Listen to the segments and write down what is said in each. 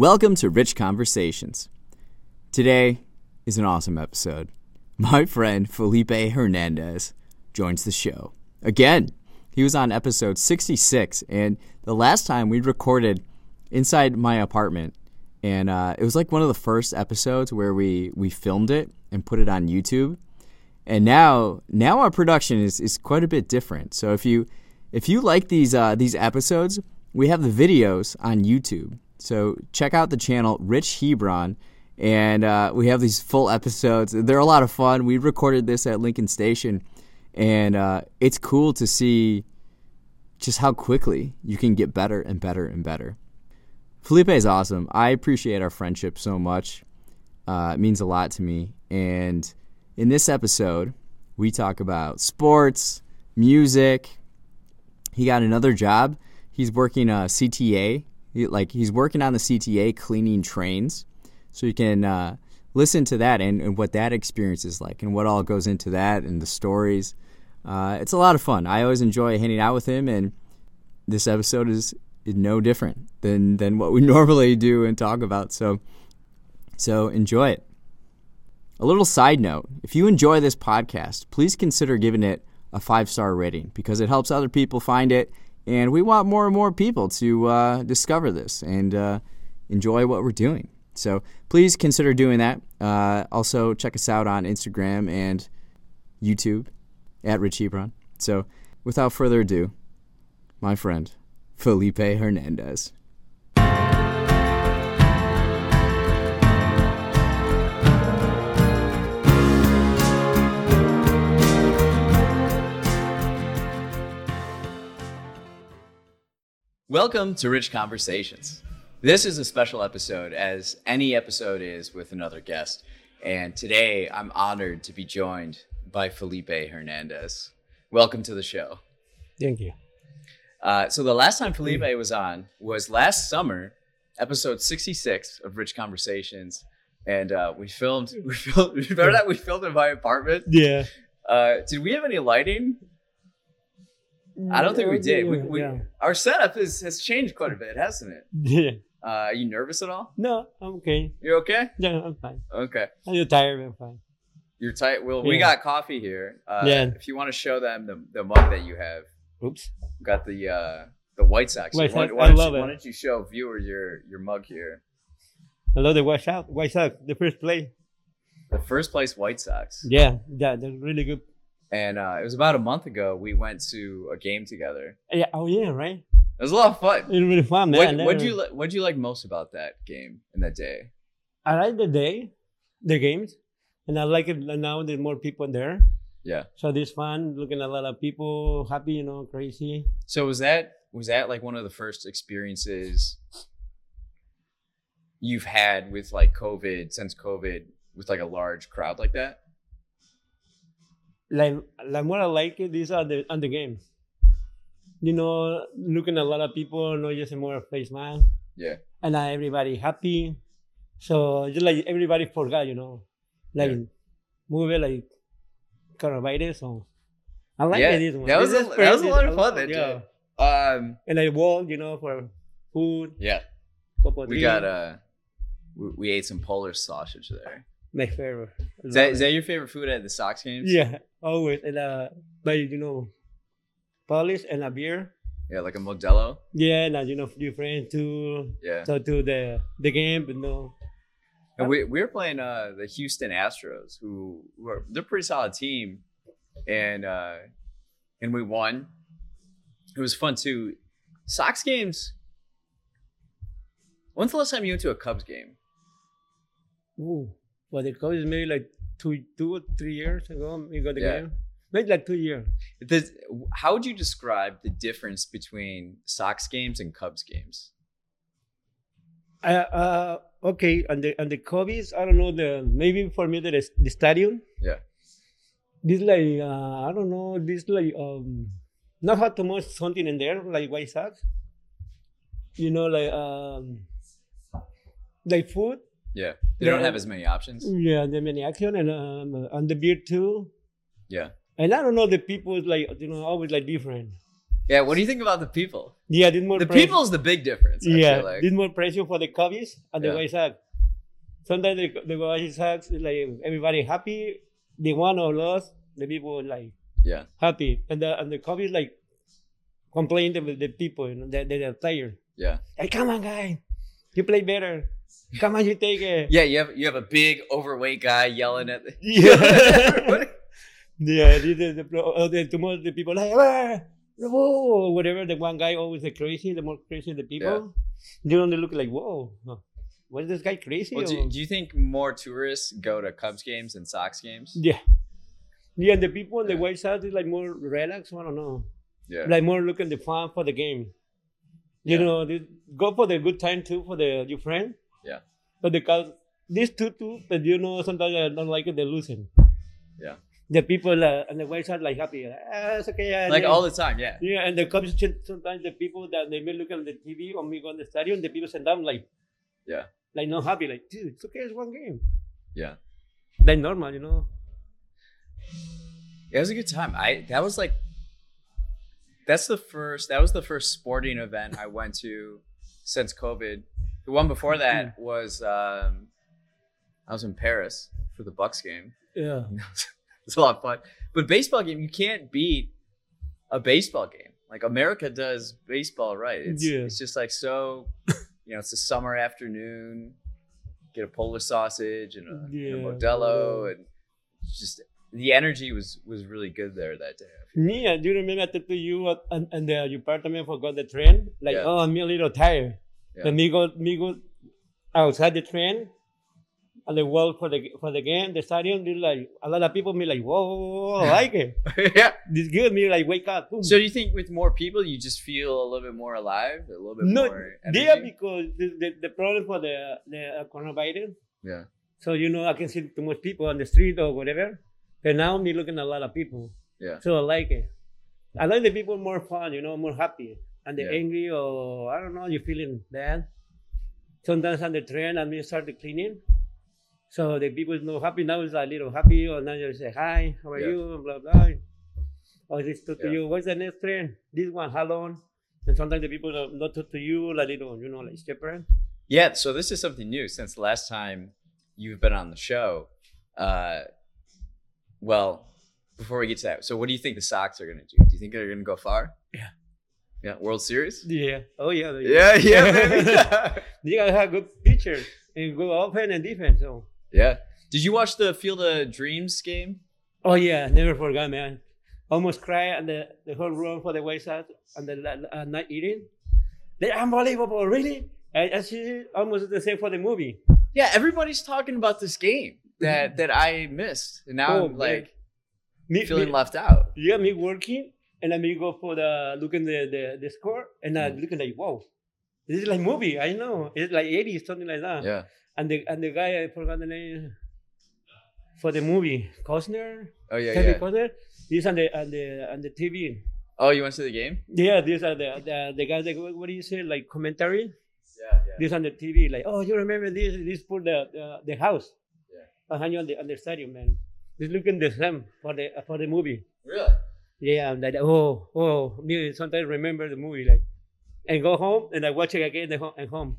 Welcome to Rich Conversations. Today is an awesome episode. My friend Felipe Hernandez joins the show. Again, he was on episode 66, and the last time we recorded inside my apartment, and uh, it was like one of the first episodes where we, we filmed it and put it on YouTube. And now, now our production is, is quite a bit different. So if you if you like these uh, these episodes, we have the videos on YouTube. So check out the channel Rich Hebron, and uh, we have these full episodes. They're a lot of fun. We recorded this at Lincoln Station, and uh, it's cool to see just how quickly you can get better and better and better. Felipe is awesome. I appreciate our friendship so much. Uh, it means a lot to me. And in this episode, we talk about sports, music. He got another job. He's working a CTA, he, like he's working on the CTA cleaning trains. So you can uh, listen to that and, and, what that experience is like and what all goes into that and the stories. Uh, it's a lot of fun. I always enjoy hanging out with him, and this episode is, is no different than, than what we normally do and talk about. So, so enjoy it. A little side note if you enjoy this podcast, please consider giving it a five star rating because it helps other people find it. And we want more and more people to uh, discover this and uh, enjoy what we're doing. So please consider doing that. Uh, also, check us out on Instagram and YouTube at Rich Hebron. So without further ado, my friend, Felipe Hernandez. Welcome to Rich Conversations. This is a special episode, as any episode is with another guest. And today I'm honored to be joined by Felipe Hernandez. Welcome to the show. Thank you. Uh, so, the last time Felipe was on was last summer, episode 66 of Rich Conversations. And uh, we filmed, we filmed, remember that we filmed in my apartment? Yeah. Uh, did we have any lighting? I don't think we did. We, we, yeah. Our setup is, has changed quite a bit, hasn't it? Yeah. Uh, are you nervous at all? No, I'm okay. You're okay? Yeah, I'm fine. Okay. I'm tired, I'm fine. You're tight. Well, we got coffee here. Uh, Yeah. If you want to show them the, the mug that you have, Oops. got the uh, the White Sox. White why, Sox, why I don't love you, it. Why don't you show viewers your your mug here? I love the White Sox. White Sox, the first play. The first place White Sox. Yeah, yeah, they're really good. And uh, it was about a month ago. We went to a game together. Yeah. Oh yeah, right. It was a lot of fun. It's really fun, What man. what'd They're- you li- what'd you like most about that game and that day? I like the day, the games, and I like it now. There's more people there, Yeah. so it's fun. Looking at a lot of people happy, you know, crazy. So was that was that like one of the first experiences you've had with like COVID since COVID with like a large crowd like that? Like like what I like it is on the on the game. You know, looking at a lot of people, not just a more face man, Yeah. and uh, everybody happy. So just like everybody forgot, you know, like Yeah. move it like coronavirus. So I like Yeah, this one. that was This a- that was a lot of fun that yeah. Um And I walk, you know, for food. yeah. We got uh we, we ate some Polish sausage there. My favorite. Is that is that your favorite food at the Sox games? yeah, always and uh, but you know, polish and a beer. Yeah, like a Modelo. Yeah, and uh, you know, few friends too. Yeah. So to the the game, but no. And we we were playing uh the Houston Astros, who were they're a pretty solid team, and uh and we won. It was fun too. Sox games. When's the last time you went to a Cubs game? Ooh, well, the coach is maybe like two, two or three years ago. We got the Yeah. game. Maybe like two years. Does, how would you describe the difference between Sox games and Cubs games? Uh, uh, okay, and the and the Cubbies, I don't know the maybe for me the the stadium. Yeah. This like uh, I don't know. This like um, not have too much something in there like White Sox. You know, like um, like food. Yeah, they don't have as many options. Yeah, the many action and um, and the beer too. Yeah, And I don't know the people is like you know always like different. Yeah, what do you think about the people? Yeah, did more The pressure. people's the big difference. I yeah, like. did more pressure for the Cubbies and the Yeah. White Sox. Sometimes the, the White Sox like everybody happy, they won or lost, the people like yeah, happy, and the and the Cubbies like complain to the people, you know, they they're tired. yeah, Hey, come on, guy, you play better. Come on, you take it. yeah. You have you have a big overweight guy yelling at. The- Yeah. yeah, the, the, the, pro- uh, the, tomorrow the people like, ah, whoa, whatever. The one guy always the crazy, the more crazy the people. They don't look like, whoa, what is this guy crazy? well, do, do you think more tourists go to Cubs games and Sox games? yeah. Yeah, and the people on the Yeah. White Sox is like more relaxed. I don't know, Yeah, like more looking the fun for the game. You Yeah. know, go for the good time too for the your friend. Yeah. But because these two two, but you know, sometimes I don't like it. They're losing. Yeah. The people uh, on the White Sox like happy. Ah, it's okay. yeah, like all the time. Yeah, Yeah, and the Cubs sometimes the people that they may look at the TV or me go on the stadium, the people send down like, Yeah. like not happy, like dude, it's okay, it's one game. yeah. Like normal, you know. It was a good time. I that was like that's the first that was the first sporting event I went to since COVID. The one before that was um I was in Paris for the Bucks game. Yeah. it's a lot of fun. But baseball game, you can't beat a baseball game. Like America does baseball right. It's Yeah. it's just like so you know, it's a summer afternoon, get a Polish sausage and a, and a Yeah. Modelo and just the energy was was really good there that day. Me, uh, do you remember I talked to you at, and, and the your apartment forgot the train? Like, Yeah. oh, I'm a little tired. Yeah. And me go, me go outside the train, and they walk for the for the game, the stadium. They like a lot of people. Me like, whoa, whoa, whoa, I like it. yeah. This good. Me like wake up. Boom. So do you think with more people you just feel a little bit more alive, a little bit no, more yeah, energy? because the, the, the problem for the the uh, coronavirus. Yeah. So you know, I can see too much people on the street or whatever. But now me looking at a lot of people. Yeah. So I like it. I like the people more fun, you know, more happy. And they're Yeah. angry or I don't know, you're feeling bad. Sometimes on the train and we start the cleaning. So the people know happy now is a little happy or now you say hi, how are Yeah. you? And blah blah. Or just talk to Yeah. you, what's the next train? This one, how long? And sometimes the people don't not talk to you, like little, you know, like separate. Yeah, so this is something new since the last time you've been on the show. Uh, well, before we get to that, so what do you think the Sox are going to do? Do you think they're going to go far? Yeah. Yeah, World Series? Yeah. Oh yeah. Yeah, yeah, baby. you gotta have good pitcher and good offense and defense. So. yeah. Did you watch the Field of Dreams game? Oh yeah, never forgot, man. Almost cried and the, the whole room for the White Sox and the uh, night eating. They're unbelievable, really. I, I see almost the same for the movie. Yeah, everybody's talking about this game that that I missed, and now Oh, I'm man. like Me, feeling me, left out. yeah, me working and then me go for the looking the the, the score and I Mm. looking like wow, this is like movie. I know it's like 80s something like that. Yeah. And the and the guy I forgot the name for the movie Costner, Oh yeah, Kevin yeah. Costner. He's on the on the on the TV. Oh, you went to see the game? Yeah, these are the the, the guys like what, what do you say like commentary. Yeah, yeah. This on the TV like oh you remember this this for the the, the house. Yeah. Behind you on the on the stadium man. This looking the same for the for the movie. Really? Yeah, I'm like oh oh me sometimes remember the movie like and go home and I watch it again at home.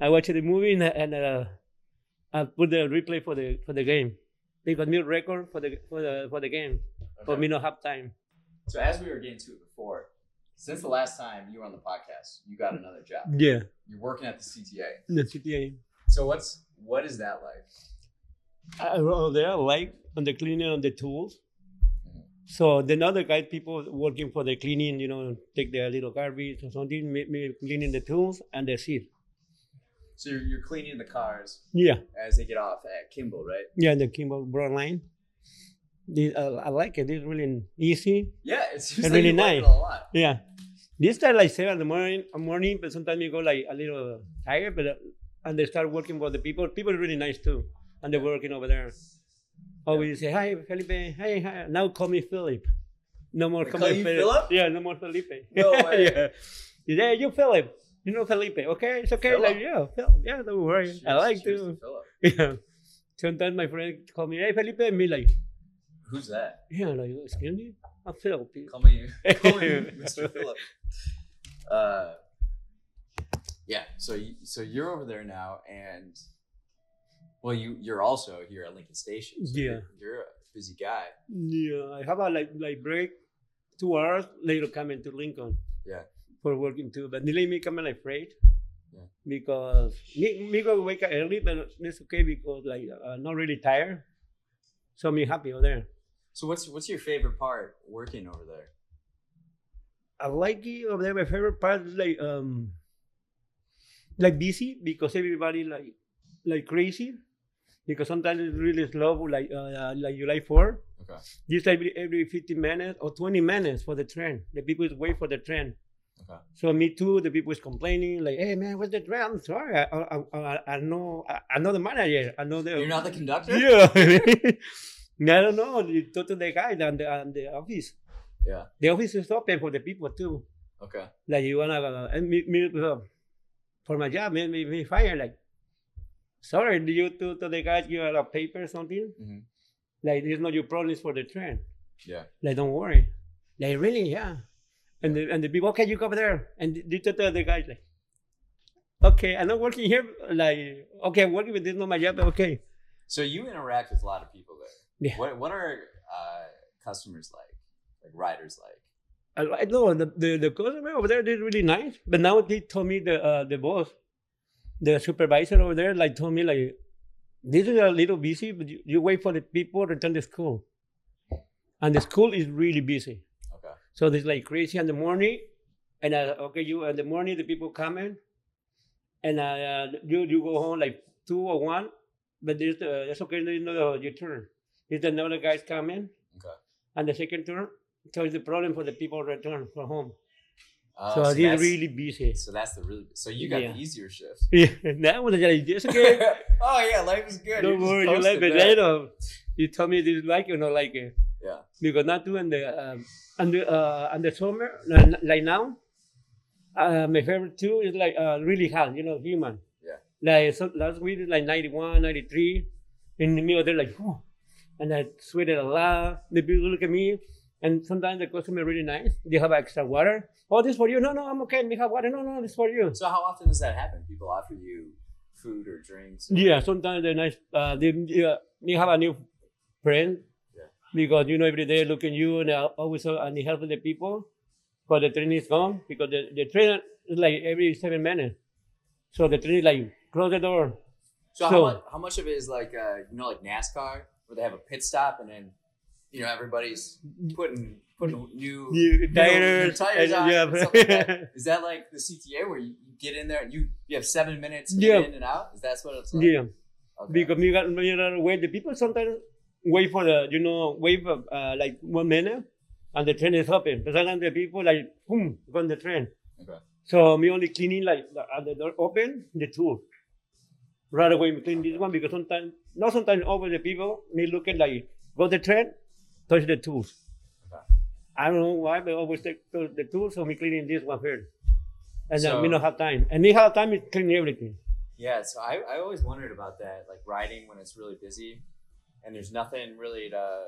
I watch the movie and, and uh, I put the replay for the for the game. They got new record for the for the for the game. For me not have time. So as we were getting to it before, since the last time you were on the podcast, you got another job. Yeah, You're working at the CTA. the CTA. So what's what is that like? I wrote there like on the cleaning on the tools. So then other guys, people working for the cleaning, you know, take their little garbage or something, me, me cleaning the tools and the seat. So you're, you're cleaning the cars Yeah, as they get off at Kimball, right? yeah, the Kimball Brown line. This, uh, I like it. It's really easy. Yeah, it's It's like really you like it nice. Yeah. This start like seven in the morning, morning, but sometimes you go like a little tired, but uh, and they start working for the people. People are really nice too, and they're working over there. Always say hi, Felipe. Hey, hi. Now call me Philip. No more They call call me Philip. Yeah, no more Felipe. No way. yeah. Yeah, you Philip. You know Felipe. Okay, it's okay. Like yeah, Phil. Yeah, don't worry. I like to. Yeah. Sometimes my friend call me, hey Felipe, and me like, Who's that? Yeah, like excuse me, I'm Philip. Call me, call me Mr. Philip. Uh, yeah. So you, so you're over there now, and well, you you're also here at Lincoln Station. So Yeah. You're, you're a busy guy. Yeah, I have a like like break, two hours later coming to Lincoln. Yeah. For working too, but they let me come in like afraid. Yeah. Because me me go wake up early, but it's okay because like uh, not really tired, so me happy over there. So what's what's your favorite part working over there? I like it over there. My favorite part is like um like busy because everybody like like crazy. Because sometimes it's really slow, like uh, like July 4. Okay. Just every every 15 minutes or 20 minutes for the train. The people is wait for the train. Okay. So me too. The people is complaining like, "Hey man, what's the train? I'm sorry. I I, I, I know I, I know the manager. I know the You're not the conductor. yeah. I don't know. You talk to the guy on the on the office. Yeah. The office is open for the people too. Okay. Like you wanna uh, and me, me uh, for my job, me, me, me fire like. Sorry, do you to, to the guys give a paper or something? Mhm. Like this is not your problem, it's for the train. Yeah. Like don't worry. Like really, yeah. And the and the people, okay, you go over there. And you tell the guys like, okay, I'm not working here. Like, okay, I'm working with this, not my job, but okay. So you interact with a lot of people there. Yeah. What what are uh, customers like? Like riders like? I, I know the, the the customer over there they're really nice, but now they told me the uh, the boss, the supervisor over there, like told me like, this is a little busy, but you, you wait for the people to return to school, and the school is really busy. Okay. So there's like crazy in the morning, and uh, okay, you in the morning the people come in, and uh, you you go home like two or one, but there's uh, that's okay. You no your turn. There's another guys coming, Okay. and the second turn. So it's the problem for the people return from home. Uh, so it's that's- really busy. So that's the really. So you got Yeah. the easier shifts. Yeah, that was like it's okay. oh yeah, life is good. Don't just worry, you like it later. You tell me this like it or not like it. Yeah. Because not doing the um, and the uh, and summer uh, like now. Uh, my favorite too is like uh, really hot, you know, human. Yeah. Like so last week is like 91, 93. In the middle they're like, oh, and I sweated a lot. The people look at me, and sometimes the customer is really nice. They have extra water. Oh, this for you? No, no, I'm okay. We have water. No, no, this for you. So how often does that happen? People offer you food or drinks. Yeah, sometimes they're nice. Uh, they, yeah, you have a new friend Yeah. because you know every day look at you and always uh, and they help the people. But the train is gone because the, the train is like every seven minutes. So the train is like close the door. So, how, much, how much of it is like uh, you know like NASCAR where they have a pit stop and then you know everybody's putting putting new You, you know, new tires, on yeah. like that. Is that like the CTA where you, get in there and you you have seven minutes to Yeah. get in and out? Is that what it's like? yeah. Okay. Because you got you know wait the people sometimes wait for the you know wait for uh, like one minute and the train is open. But sometimes the people like boom on the train. Okay. So me only cleaning like the, uh, the door open the tool. Right away me clean this one because sometimes not sometimes over the people me looking like go the train, touch the tools. I don't know why, but always take the tools, so me cleaning this one first. And So- then we don't have time. And we have time to clean everything. Yeah, so I, I always wondered about that, like riding when it's really busy and there's nothing really to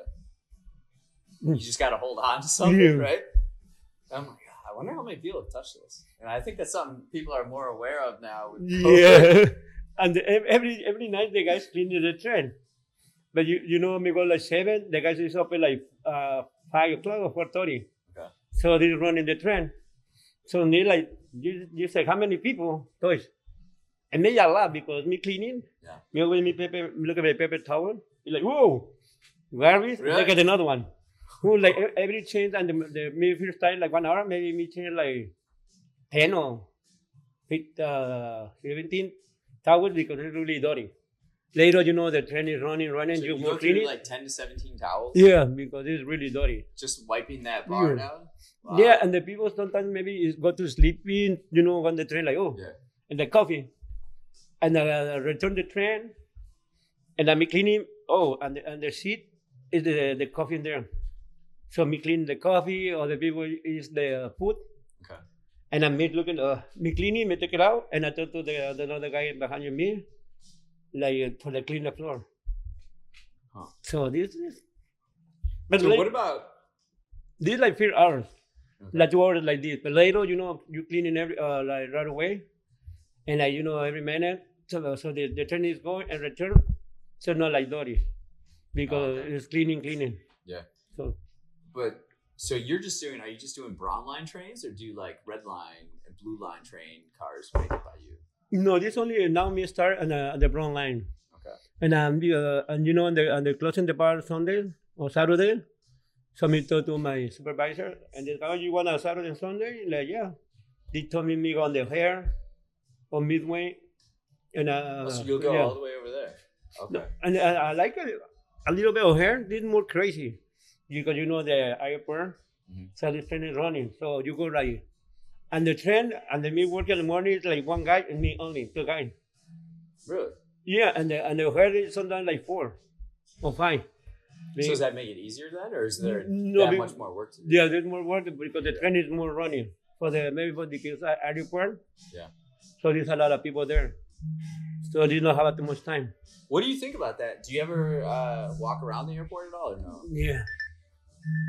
you mm. just gotta hold on to something, Yeah. right? I'm like, "God, I wonder how many people have touched this. And I think that's something people are more aware of now. Yeah. and every every night the guys clean the train. But you you know me go like seven, the guys is open like uh five o'clock or four thirty. Okay. So they're running the train. So they like you you say how many people? Toys. And they a lot because me cleaning. Yeah. Me always me paper look at my paper towel. You're like, whoa, garbage. Really? Look at another one. Who like every change and the, the me first time like one hour, maybe me change like ten or fit, uh, 17 towels because it's really dirty. Later, you know, the train is running, running, So you you go clean it. like 10 to 17 towels, yeah, because it's really dirty. just wiping that bar Yeah. down. Wow. Yeah, and the people sometimes maybe is go to sleeping, you know, on the train, like, oh, Yeah. and the coffee. And uh, return the train, and I'm cleaning, oh, and the, and the seat is the, the coffee in there. So me clean the coffee, or the people is the food. Okay. And I'm me looking, uh, me cleaning, me take it out, and I talk to the, the other guy behind me, like for the clean the floor. Huh. So this is But So like, what about? this like three hours, Okay. like two hours like this. But later, you know, you cleaning every uh, like right away, and like you know every minute. So so the, the train is going and return, so not like dirty, because okay. it's cleaning cleaning. Yeah. So But so you're just doing? Are you just doing brown line trains, or do you like red line and blue line train cars make it by you? No, this only now me start on the, on the brown line. Okay. And um, uh, and you know, on the on the closing the bar Sunday or Saturday, so me talk to my supervisor, and they go, oh, you want a Saturday and Sunday? Like, yeah. They told me me go on the hair, on midway, and uh, Oh, so you'll go yeah. all the way over there. Okay. And I, I like it a little bit of hair. This is more crazy because you know the airport, Mhm. so the train is running. So you go right, and the train and the me work in the morning is like one guy and me only two guys. Really? Yeah, and the and the hair is sometimes like four or five. So does that make it easier then, or is there No, that be- much more work to do? Yeah, there's more work because the train is more running for the maybe for the kids at airport. Yeah. So there's a lot of people there. So they don't have too much time. What do you think about that? Do you ever uh, walk around the airport at all, or no? Yeah.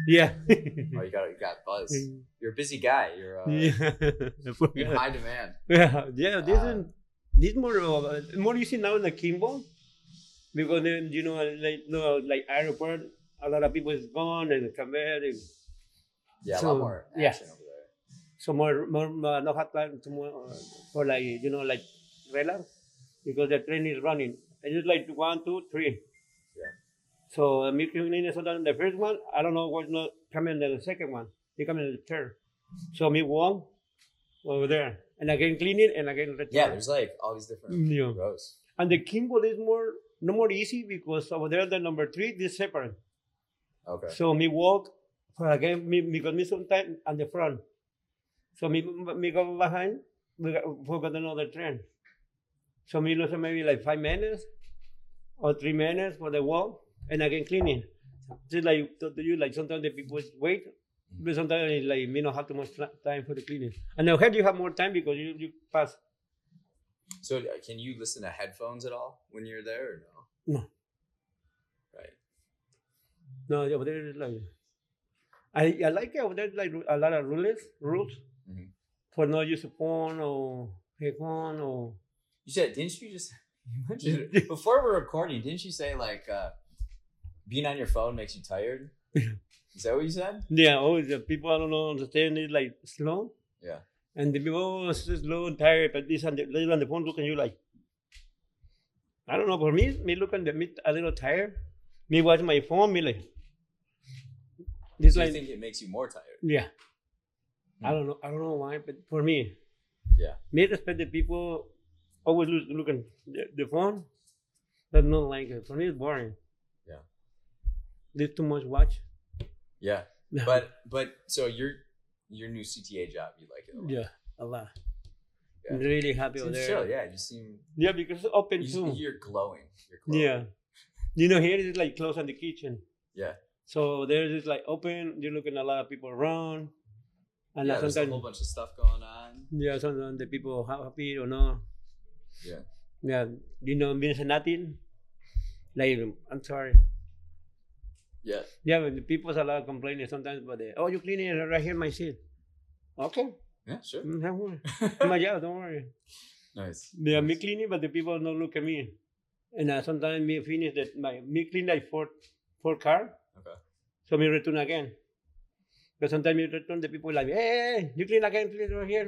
Yeah. Oh, you got you got buzz. You're a busy guy. You're uh, yeah. in high demand. Yeah, yeah. This Uh, is this more uh, more easy now in the Kimball because then you know like no like airport a lot of people is gone and come back and Yeah, a lot more yeah. over there. so more more uh, no have time to more uh, for like you know like relax because the train is running and it's like one two three. So uh, me cleaning is on the first one. I don't know what's not coming in the second one. He coming in the third. So me walk over there and again cleaning and again return. Yeah, there's like all these different Yeah. rows. And the Kimball is more no more easy because over there the number three is separate. Okay. So me walk for again me because me sometimes on the front. So me me go behind we got, forgot another train. So me lose maybe like five minutes or three minutes for the walk and again cleaning. Just like you like sometimes the people wait. But sometimes it's like me not have too much time for the cleaning. And now here you have more time because you, you pass. So uh, can you listen to headphones at all when you're there or no? No. Right. No, over there is like I, I like it over there like a lot of rules rules Mhm. for not use phone or headphone or You said, didn't you just you mentioned before we're recording? Didn't you say like uh, being on your phone makes you tired? Is that what you said? yeah always the people I don't know understand it like slow Yeah. and the people just slow and tired but this on the on the phone look at you like I don't know for me me look on the me a little tired me watch my phone me like this So like think it makes you more tired? Yeah. I Hmm. don't know. I don't know why, but for me, Yeah. me respect the people always look, looking the, the phone. But not like it. For me, it's boring. There's too much watch. Yeah. But but so your your new CTA job, you like it a lot. yeah, a lot. Yeah. I'm really happy there. chill, yeah. You seem Yeah, because it's open you, too. you're glowing. You're glowing. Yeah. You know, here is like close on the kitchen. Yeah. So there's just like open. You're looking at a lot of people around. And Yeah, there's a whole bunch of stuff going on. yeah, sometimes the people are happy or no. Yeah. Yeah, you know, means nothing. Like, I'm sorry. Yeah. Yeah, but the people's a lot of complaining sometimes, but they, oh, you cleaning it right here in my seat. Okay, Yeah, sure. mm, don't worry. my job, don't worry. nice. They are me cleaning, but the people don't look at me. And uh, sometimes me finish that my me clean like four four car, Okay. so me return again. But sometimes me return, the people like, hey, hey, hey, you clean again, please over here.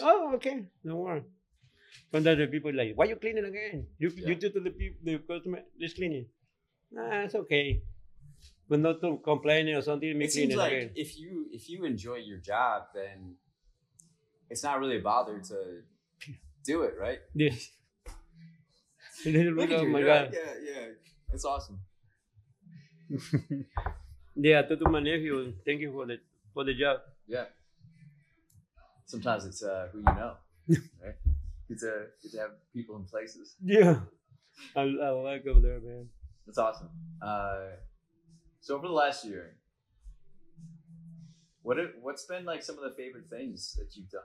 Oh, okay, don't worry. Sometimes the people like, why you cleaning again? You Yeah. you do to the people the customer just cleaning. Nah, it's okay. But not to complaining or something. It seems like again. if you if you enjoy your job, then it's not really a bother to do it, right? Yes. Look at oh you, my God. Yeah, yeah. That's awesome. Yeah, to to my nephew, thank you for the for the job. Yeah. Sometimes it's uh, who you know, right? Good to good to have people in places. Yeah, I, I like over there, man. That's awesome. Uh, so over the last year, what it, what's been like some of the favorite things that you've done?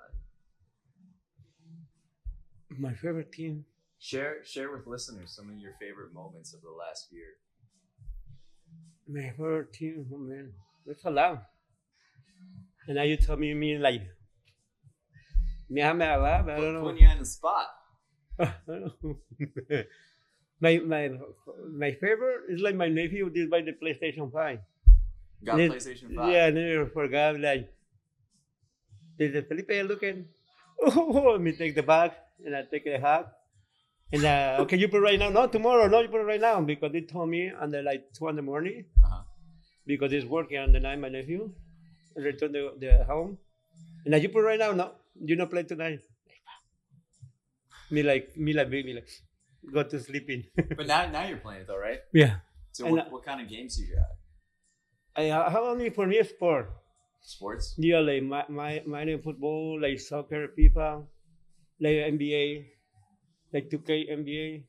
My favorite team. Share share with listeners some of your favorite moments of the last year. My favorite team, oh man, that's a lot. And now you tell me, you mean like, me have a lot, but I don't know. Putting you on the spot. I my my my favorite is like my nephew did by the PlayStation Five. Got. PlayStation 5. Yeah, I never forgot. Like, did the Felipe looking? Oh, me take the bag and I take a hat. And uh, okay, you put it right now. No, tomorrow. No, you put it right now because they told me they're like two in the morning Uh-huh. because he's working on the night. My nephew and return the, the home. And now you put it right now. No, you not play tonight. Me like me like baby like go to sleeping. But now, now you're playing it though, right? yeah. So And, what, uh, what kind of games do you got? I how only for me sport. Sports? Yeah, like my my minor football, like soccer, FIFA, like NBA, like 2K NBA,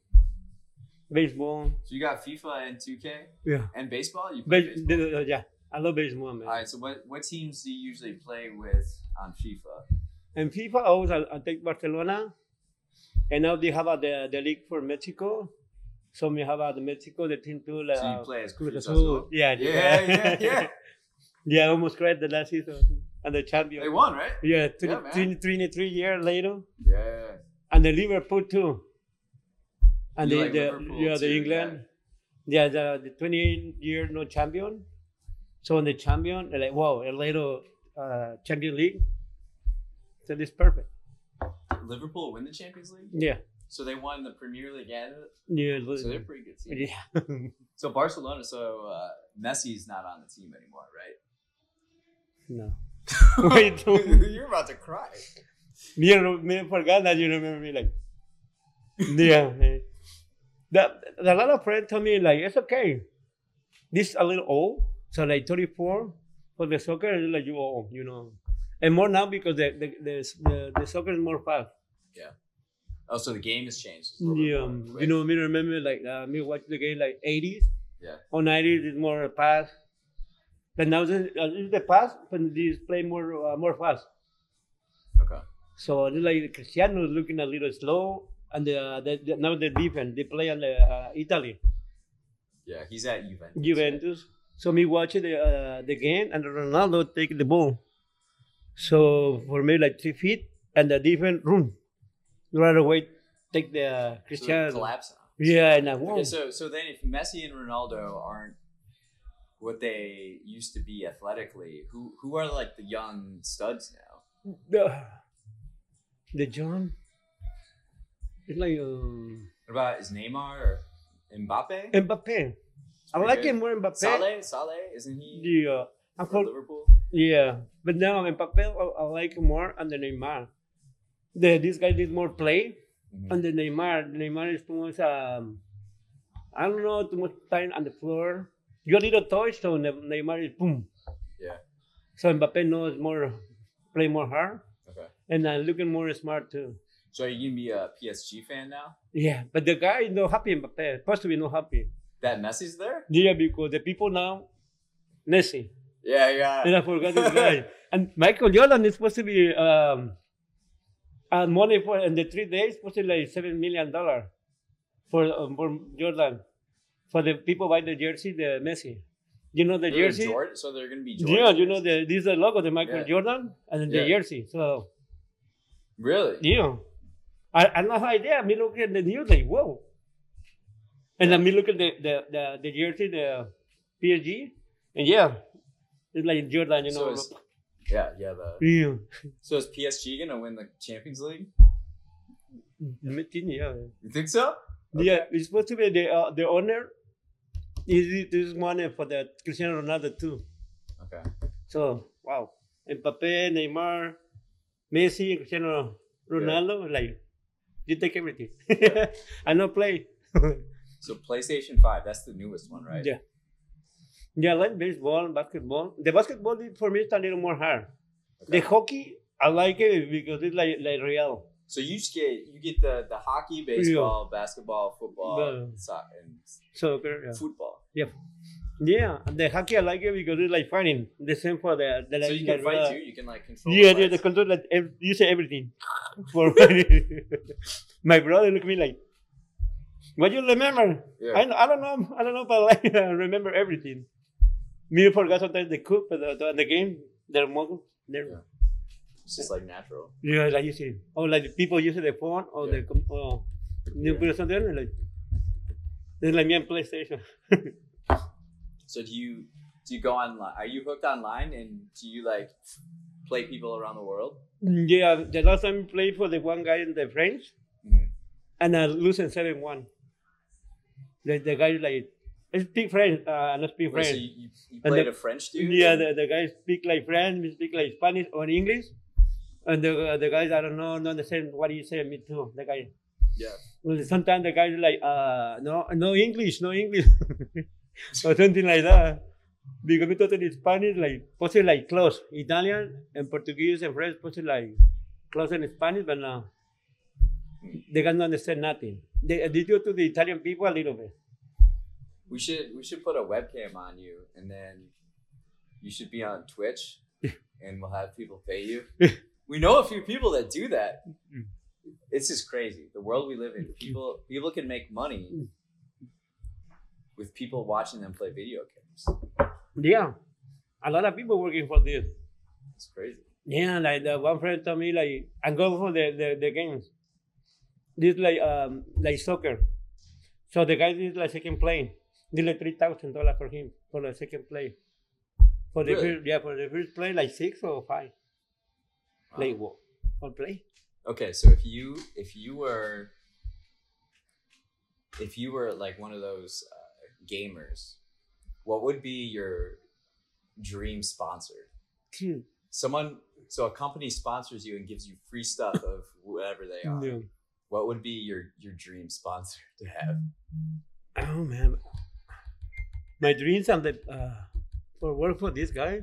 baseball. So you got FIFA and 2K Yeah, and baseball? You play but baseball? yeah, I love baseball, man. All right. So what what teams do you usually play with on FIFA? And FIFA, always I, I take Barcelona, and now they have uh, the the league for Mexico. So we have uh, the Mexico, the team too. Like, So you uh, play as Cruz Azul. Yeah, Yeah, yeah, yeah. yeah, I almost cried the last season and the champion. They won, right? Yeah, Yeah, 20, man. 23 years later. Yeah. and the Liverpool too. And You the, like the yeah the too, England, yeah, the, the 28 year no champion. So when the champion, like wow, a little uh, Champion League. So this perfect. Liverpool win the Champions League? Yeah, So they won the Premier League and yeah, so they're pretty good team. yeah. So Barcelona, so uh, Messi's not on the team anymore, right? no, wait, You're about to cry. me, me forgot that you remember me like, yeah. The, the, a lot of friends tell me like it's okay. This a little old, so like 34 for the soccer like you old, you know, and more now because the the the, the, the soccer is more fast. Oh, so the game has changed. It's a little bit Yeah, um, you know, me remember like uh, me watch the game like 80s Yeah. or 90s is more fast. But now this uh, this the pass, but this play more uh, more fast. Okay. So it's like Cristiano is looking a little slow, and the, uh, the, the now the defense they play on the uh, Italy Yeah, he's at Juventus. Juventus. So me watch the uh, the game and Ronaldo take the ball. So for me like three feet and a different room right away take the uh, So they collapse on. yeah, and I wow. Okay, so so then if Messi and Ronaldo aren't what they used to be athletically, who who are like the young studs now? the the John. It's like um, What about is Neymar or Mbappe? Mbappe. I like good. him more Mbappe. Salah, Salah, isn't he Yeah, I for call, Liverpool? yeah, but now Mbappe I, I like him more the Neymar. The this guy did more play Mhm. and the Neymar. Neymar is too much. Um, I don't know too much time on the floor. You a little touch, so Ne- Neymar is boom. Yeah. So Mbappe knows more, play more hard, Okay. and uh, looking more smart too. So are you gonna be a PSG fan now? Yeah, but the guy is not happy Mbappe. Supposed to be not happy. That Messi's there? Yeah, because the people now, Messi. Yeah, yeah. And I forgot. And Michael Jordan is supposed to be um, uh, money for in the three days, supposed to be like seven million dollar for um, for Jordan, for the people buy the jersey, the Messi. You know the They're jersey. Jordan, so they're gonna be Jordan. Yeah, you know the this is the logo, the Michael Yeah. Jordan, and then the jersey. So Really? yeah, I I have no idea. Me look at the news like whoa, and then me look at the the the, the jersey, the PSG, and yeah, it's like Jordan, you So know. is- Yeah, yeah. The, yeah. so is PSG gonna win the Champions League? Meeting, yeah. You think so? Yeah, it's supposed to be the uh, the owner. Is this money for the Cristiano Ronaldo too? Okay. So wow, Mbappe, Neymar, Messi, Cristiano Ronaldo, like you take everything. I know play. So PlayStation Five, that's the newest one, right? Yeah. Yeah, I like baseball, basketball. The basketball for me is a little more hard. The hockey, I like it because it's like like real. So you get you get the the hockey, baseball, basketball, football, The- soccer, and Soccer, yeah. football. Yeah, and the hockey I like it because it's like fighting. The same for the the So like, you can the- fight too. You can like control. Yeah, the yeah, the control like ev- you say everything. For fighting. my brother look at me like What you remember? Yeah. I, I don't know. I don't know, but like, I remember everything. Me forgot sometimes the cook, but the, the, the game, they're more, they're, Yeah. It's just like natural. yeah, like you see, Oh, like the people using the phone or Yeah. the, com- or you Yeah. put something there, like, it's like me on PlayStation. So do you do you go online? Are you hooked online and do you like play people around the world? yeah, the last time I played for the one guy in the French, Mhm. and I lose in 7 1. The, the guy, like, I speak French, uh, not speak Wait, French. so you, you, you played the- a French dude? Yeah, the, the guys speak like French, we speak like Spanish or English. And the, the guys, I don't know, don't understand what you say, to me too, the guy. Yeah. Well, sometimes the guys are like, uh, no, no English, no English. or something like that. Because we taught in Spanish, like, possibly like close. Italian and Portuguese and French, possibly like close in Spanish, but no. They can understand nothing. They, they do to the Italian people a little bit. We should we should put a webcam on you and then you should be on Twitch and we'll have people pay you. we know a few people that do that. Mm. It's just crazy. The world we live in. People people can make money with people watching them play video games. Yeah. A lot of people working for this. It's crazy. Yeah, like the one friend told me like I'm going for the, the, the games. This like um like soccer. So the guy is like second play. Like three thousand dollars for him for the second play. For the Really? first yeah, for the first play like six or five. Wow. Like what? For play? Okay, so if you if you were if you were like one of those uh, gamers, what would be your dream sponsor? Two. Someone so a company sponsors you and gives you free stuff of whatever they are. Yeah. What would be your your dream sponsor to have? Oh man. My dreams and the uh for work for this guy.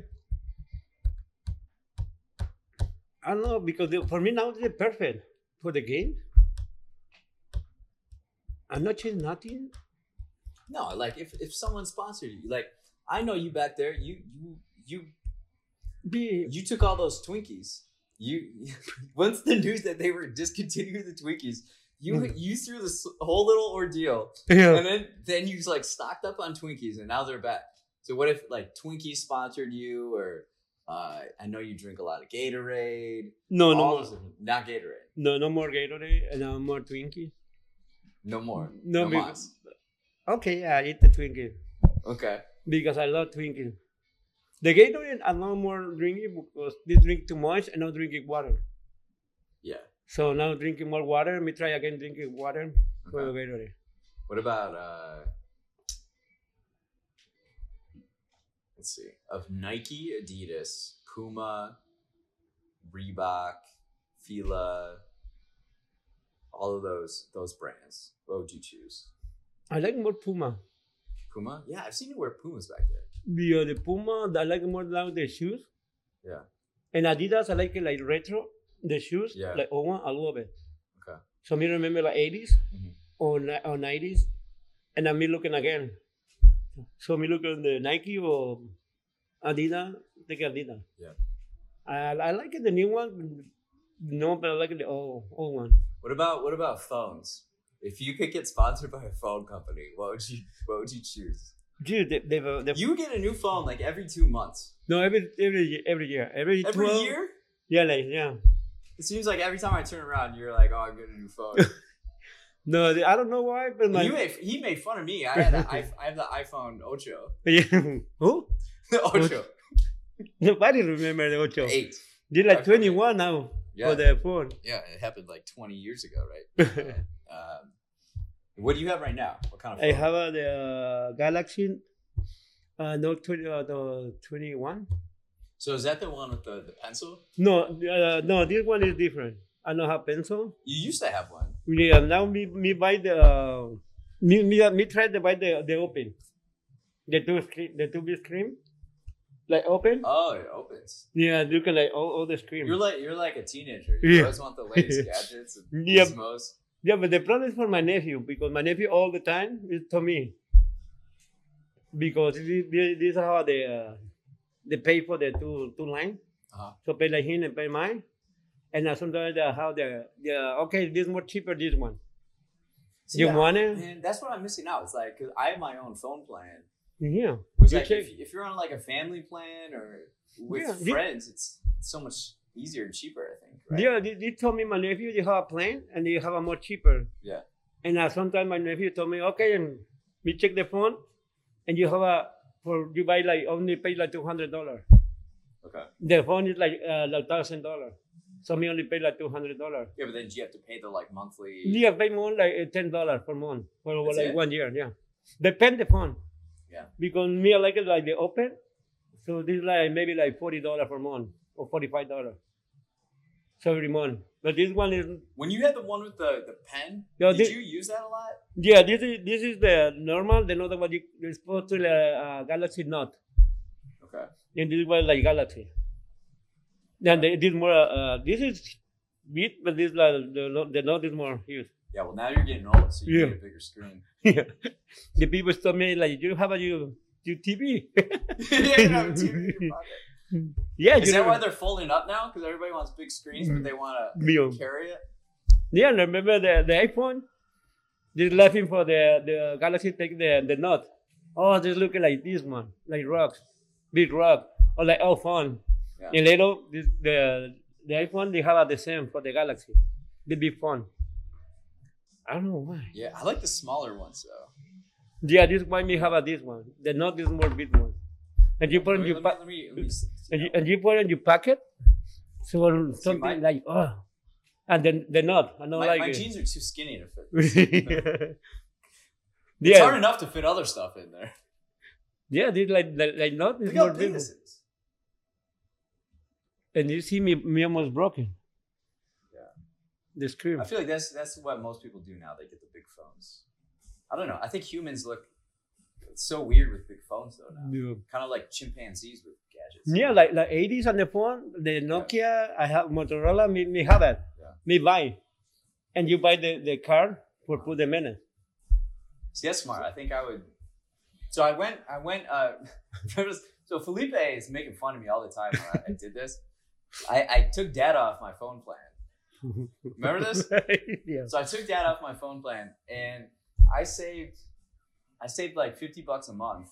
I don't know because the, for me now it's perfect for the game. I'm not changing nothing. No, like if if someone sponsored you, like I know you back there, you you you Be you took all those Twinkies. You once the news that they were discontinuing the Twinkies, you Mm. you threw this whole little ordeal, yeah. and then then you like stocked up on Twinkies, and now they're back. So what if like Twinkies sponsored you, or uh, I know you drink a lot of Gatorade. No, no more. different- not Gatorade, No, no more Gatorade and no more Twinkie. no more, No, no, because- Okay, yeah, I eat the Twinkie Okay, because I love Twinkie. The Gatorade I'm no more drinking because they drink too much and not drinking water. So now drinking more water. Let me try again drinking water Okay. What about uh let's see. Of Nike, Adidas, Puma, Reebok, Fila, all of those those brands. What would you choose? I like more Puma. Puma? Yeah, I've seen you wear Pumas back there. The, uh, the Puma, I like more now the shoes. Yeah. And Adidas, I like it like retro, the shoes. Yeah. Like old one, I love it. Okay. So me remember like 80s Mhm. or, ni- or 90s. And I'm me looking again. So me looking the Nike or Adidas, take Adidas. Yeah. I, I like it, the new one. No, but I like the old, old one. What about what about phones? If you could get sponsored by a phone company, what would you what would you choose? Dude, they, they, they, You get a new phone like every two months. no every every year, every year, every, Every 12 year? Yeah, like yeah. It seems like every time I turn around, you're like, "Oh, I'm getting a new phone." No, I don't know why, but my he made he made fun of me. I had a, I, I have the iPhone Ocho. yeah. Who? The Ocho Nobody remember the Ocho. eight. They're like iPhone 21 now Yeah, for the phone. yeah, it happened like 20 years ago, right? um, what do you have right now? What kind of? Phone? I have uh, the uh, Galaxy uh, Note 20, uh, the 21. So is that the one with the, the pencil? No, uh, no, this one is different. I don't have pencil. You used to have one. Yeah, now me, me buy the, uh, me, me, me try to buy the, the open. The two screen, the two big screen. Like open. Oh, it opens. Yeah, you can like all, all the screen. You're like you're like a teenager. You Yeah. always want the latest gadgets and gizmos. Yeah, but the problem is for my nephew because my nephew all the time is to me. Because this, this this is how they uh, they pay for the two two line. Uh-huh. So pay like him and pay mine. And uh, sometimes they how the, yeah okay this more cheaper this one. See, You yeah, want it? And that's what I'm missing out. It's like, cause I have my own phone plan. Yeah. Which You like, if, if you're on like a family plan or with Yeah, friends, it's so much easier and cheaper. I think. Right? Yeah, they, they told me my nephew they have a plan and they have a more cheaper. Yeah. And uh, sometimes my nephew told me, okay, and we check the phone, and you have a for you buy like only pay like two hundred dollar. Okay. The phone is like uh, like thousand dollar, so me only pay like two hundred dollar. Yeah, but then you have to pay the like monthly. Yeah, pay more like uh, ten dollar per month for That's like it? one year. Yeah, depend the phone. Yeah. Because me I like it like the open, so this like maybe like forty dollar per month or forty five dollar. So every month, but this one is When you had the one with the the pen, did thi- you use that a lot? Yeah, this is this is the normal. The other one you you're supposed to uh, uh, Galaxy Note, Okay. and this one like Galaxy. Then the, this more. Uh, this is bit, but this like the the Note is more huge. Yeah. Well, now you're getting old, so you Yeah. need a bigger screen. Yeah, the people told me like you have a you you TV. yeah, you have a TV in your pocket. Yeah, Is you that know, why they're folding up now? Because everybody wants big screens, but they want to carry it. Yeah, remember the the iPhone? They're laughing for the the Galaxy take the the Note. Oh, just looking like this one, like rocks, big rock, or like oh fun. Yeah. And later, this, the the iPhone they have the same for the Galaxy, the big phone. I don't know why. Yeah, I like the smaller ones though. Yeah, this one me have a this one. The Note is more big one. And you put in Let your me, let me, let me and you, and you put in your pocket. So something my- like oh, and then the Note. I don't my, like my it. jeans are too skinny to fit. yeah, It's hard enough to fit other stuff in there. yeah. This like like, like Note is Look how more big this is. And you see me, me almost broken. Yeah. The screen. I feel like that's that's what most people do now. They get the big phones. I don't know. I think humans look it's so weird with big phones though now. Yeah. Kind of like chimpanzees with gadgets. Yeah, like like 80s on the phone, the Nokia, I have Motorola, me, me have it. Me buy. And you buy the, the card for put them in it. See, that's smart. I think I would. So I went. I went. Uh, so Felipe is making fun of me all the time when I, I did this. I, I took data off my phone plan. Remember this? yeah. So I took data off my phone plan, and I saved. I saved like fifty bucks a month.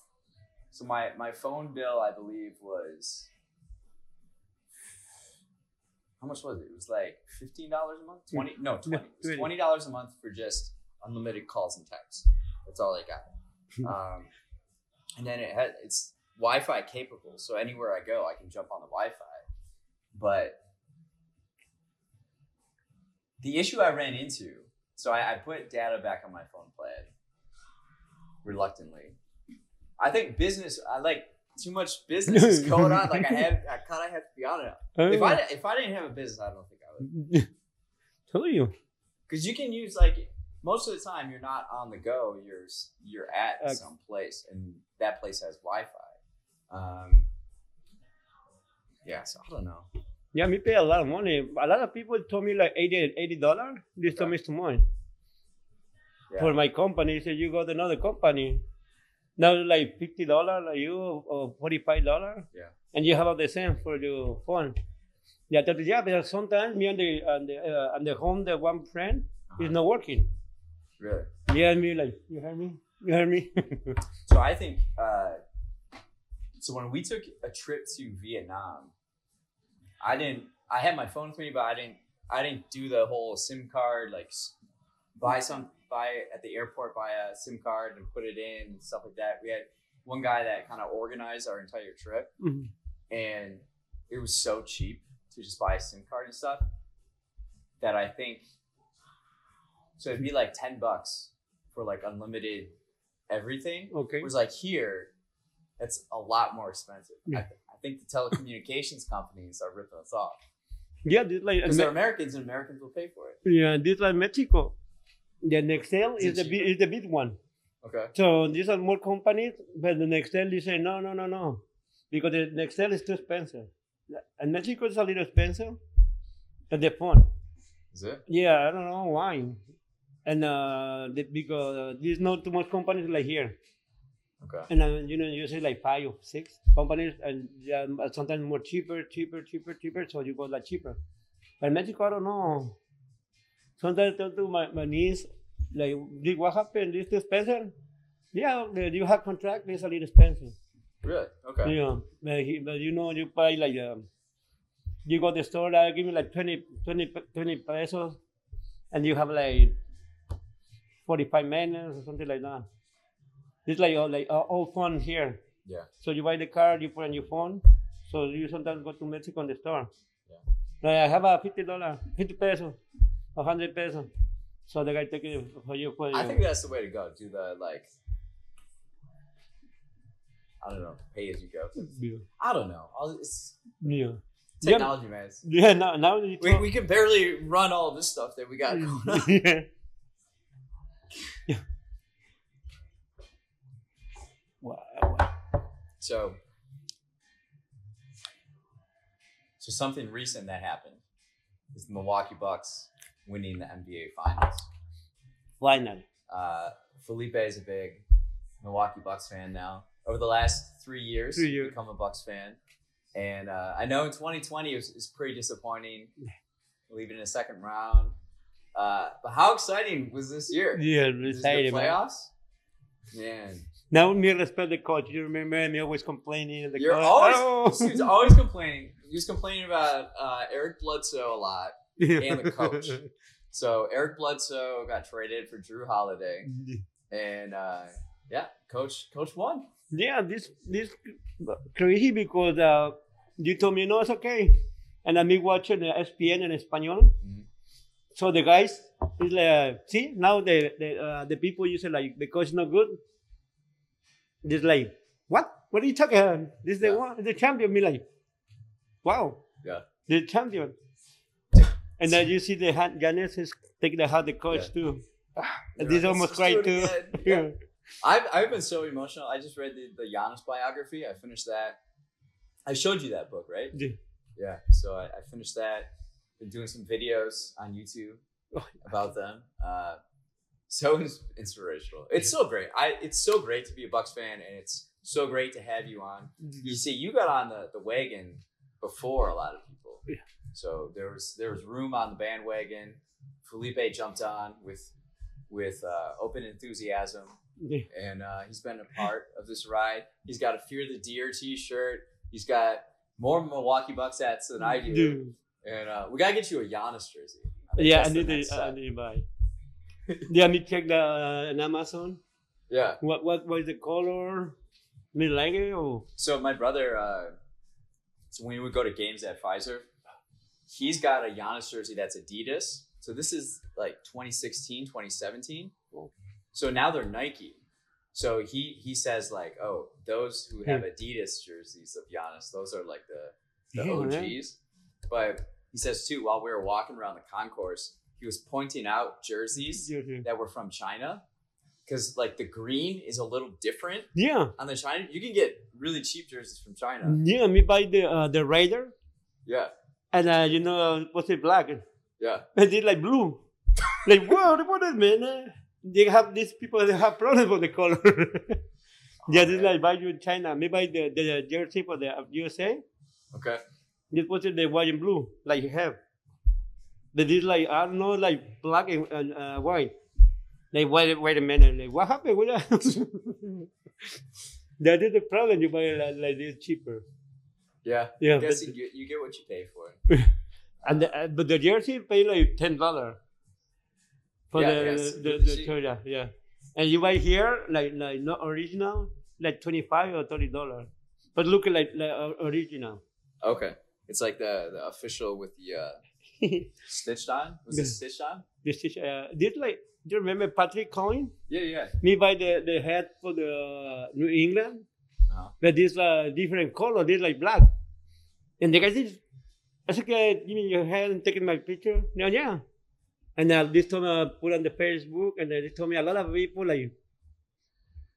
So my my phone bill, I believe, was. How much was it? It was like fifteen dollars a month. Twenty? No, twenty. It was twenty. twenty dollars a month for just unlimited calls and texts. That's all I got. Um, and then it had it's Wi-Fi capable, so anywhere I go, I can jump on the Wi-Fi. But the issue I ran into, so I, I put data back on my phone plan reluctantly. I think business, I like too much business is going on. Like I had, I kind of have to be on it. If I if I didn't have a business, I don't think I would. told you. Because you can use like most of the time you're not on the go. You're you're at Uh, some place, and that place has Wi-Fi. Um, yeah, so I don't know. Yeah, me pay a lot of money. A lot of people told me like 80 dollars. This told me too much. Yeah. For my company, so you got another company. Now like fifty dollars like you or forty five dollars. Yeah. And you have the same for your phone. Yeah, that, yeah, but sometimes me and the and the uh, and the home the one friend Uh-huh. is not working. Really? Yeah, me like you heard me, you heard me. So I think uh, so. When we took a trip to Vietnam, I didn't. I had my phone with me, but I didn't. I didn't do the whole SIM card like buy some buy at the airport buy a SIM card and put it in and stuff like that. We had one guy that kind of organized our entire trip, Mhm. and it was so cheap to just buy a SIM card and stuff that I think. So it'd be like ten bucks for like unlimited everything. okay. Whereas like here, it's a lot more expensive. I, th- I think the telecommunications companies are ripping us off Yeah, like because they're Americans and Americans will pay for it. yeah, this like Mexico. The Nextel Is is the big, is the big one. Okay. So these are more companies, but the Nextel they say no, no, no, no, because the Nextel is too expensive. And Mexico is a little expensive, and the phone. Is it? Yeah, I don't know why. And uh, the, because uh, there's not too much companies like here, Okay. and uh, you know you say like five or six companies, and yeah, sometimes more cheaper, cheaper, cheaper, cheaper. So you go like cheaper. But Mexico, I don't know. Sometimes I tell to my, my niece, like, did what happened? This too expensive? Yeah, you have contract. It's a little expensive. Really? Okay. Yeah, but, he, but you know, you buy like um, you go to the store, like give me like 20, 20, 20 pesos, and you have like forty five minutes or something like that. It's like all like uh, all phone here. Yeah. So you buy the card, you put on your phone. So you sometimes go to Mexico in the store. Yeah. Like I have a fifty dollar, fifty pesos, a hundred pesos. So the guy take it for you. For I you. think that's the way to go. Do the like. I don't know. Pay as you go. yeah. I don't know. I'll, it's Yeah. technology, man. Yeah. Now, now We, talk- we can barely run all this stuff that we got going on. yeah. yeah. Wow. wow. So, so something recent that happened is the Milwaukee Bucks winning the NBA Finals. Final. Uh, Felipe is a big Milwaukee Bucks fan now. Over the last three years, Three years. become a Bucks fan, and uh, I know in 2020 it was, it was pretty disappointing, leaving in the second round. Uh, but how exciting was this year? Yeah, This is excited, the man. playoffs. Man, Now me respect the coach. You remember me always complaining. The You're coach. always Oh. this always complaining. He was complaining about uh, Eric Bledsoe a lot. And the coach. So Eric Bledsoe got traded for Jrue Holiday, and uh, yeah, coach coach won. yeah, this this crazy because uh, you told me no, it's okay, and I'm watching the ESPN in Espanol. Mhm. So the guys is like, see now the the uh, the people you say like the coach not good. Just like what? What are you talking? About? This the Yeah. one, the champion. Me like, wow, Yeah. the champion. And then you see the Giannis is taking the hand the coach too. Ah, They're this almost "Let's cried too. Yeah. I've I've been so emotional. I just read the the Giannis biography. I finished that. I showed you that book, right? Yeah. Yeah. So I, I finished that. Been doing some videos on YouTube about them. Uh, so inspirational. It's so great. I it's so great to be a Bucks fan, and it's so great to have you on. You see, you got on the, the wagon before a lot of people. Yeah. So there was there was room on the bandwagon. Felipe jumped on with with uh, open enthusiasm, and uh, he's been a part of this ride. He's got a Fear the Deer T-shirt. He's got more Milwaukee Bucks hats than I do, Dude. and uh, we gotta get you a Giannis jersey. I Yeah, I need to, I need to buy. yeah, me check the uh, on Amazon. Yeah. What what was the color? Me like it or So my brother, uh, so when we would go to games at Fiserv, he's got a Giannis jersey that's Adidas. So this is like 2016, 2017. So now they're Nike. So he he says like, oh, those who have Adidas jerseys of Giannis, those are like the the Yeah, OGs. man. But he says too, while we were walking around the concourse, he was pointing out jerseys Yeah, yeah. that were from China. Because like the green is a little different Yeah, on the China. You can get really cheap jerseys from China. yeah. Me buy the uh, the Raider Yeah, and uh, you know uh, what's it black? yeah. And they like blue. like wow, what is man? They have these people that have problems with the color. yeah, this man. like buy you in China. Maybe buy the the jersey for the USA. Okay. This was the white and blue, like you have. But this like I don't know, like black and, and uh, white. Like wait, wait a minute, like what happened with that? that is the problem. You buy like, like this cheaper. Yeah. Yeah, I guess but- you get, you get what you pay for. And the, uh, but the jersey pay like ten dollar for Yeah, the yes, the, the. Toyota, yeah. And you buy here like like not original, like twenty five or thirty dollar, but look like like uh, original. Okay. It's like the the official with the uh, stitched on. Was it stitched on? this is uh, this like do you remember Patrick Coyne? Yeah, yeah. Me buy the the hat for the New England, Uh-huh. but this uh different color. This like black, and the guy said, "I said, give me your hand and taking my picture." No, yeah. And uh, this time I put on the Facebook, and they told me a lot of people like,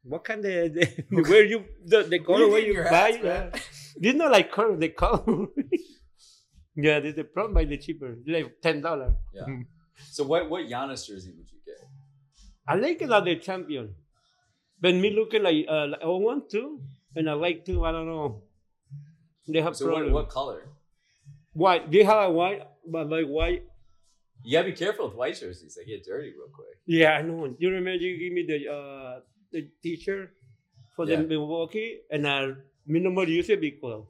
"What kind of the, where you the, the color you where you buy?" hats, uh, this not like color, the color. yeah, this is the problem. Buy the cheaper, like ten dollar. Yeah. So what what Giannis jersey would you get? I like it the champion. But me looking like uh, like, I want to, and I like to. I don't know. They have So what, problem. what color? White. They have a white, but like white You gotta be careful with white jerseys; they get dirty real quick. Yeah, I know. You remember you give me the uh the t-shirt for Yeah. the Milwaukee, and I me no more use it because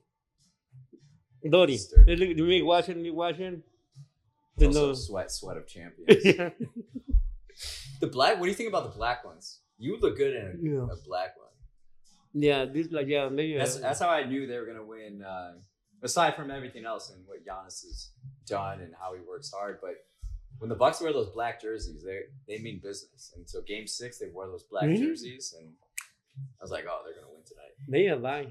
dirty. Dirty. They make washing, me washing. The also no. sweat, sweat of champions. yeah. the black. What do you think about the black ones? You would look good in a, Yeah. a black one. Yeah, this like yeah, maybe. uh, That's that's how I knew they were gonna win. Uh, aside from everything else and what Giannis has done and how he works hard, but when the Bucks wear those black jerseys, they they mean business. And so Game Six, they wore those black Really? jerseys, and I was like, oh, they're gonna win tonight. They I lie.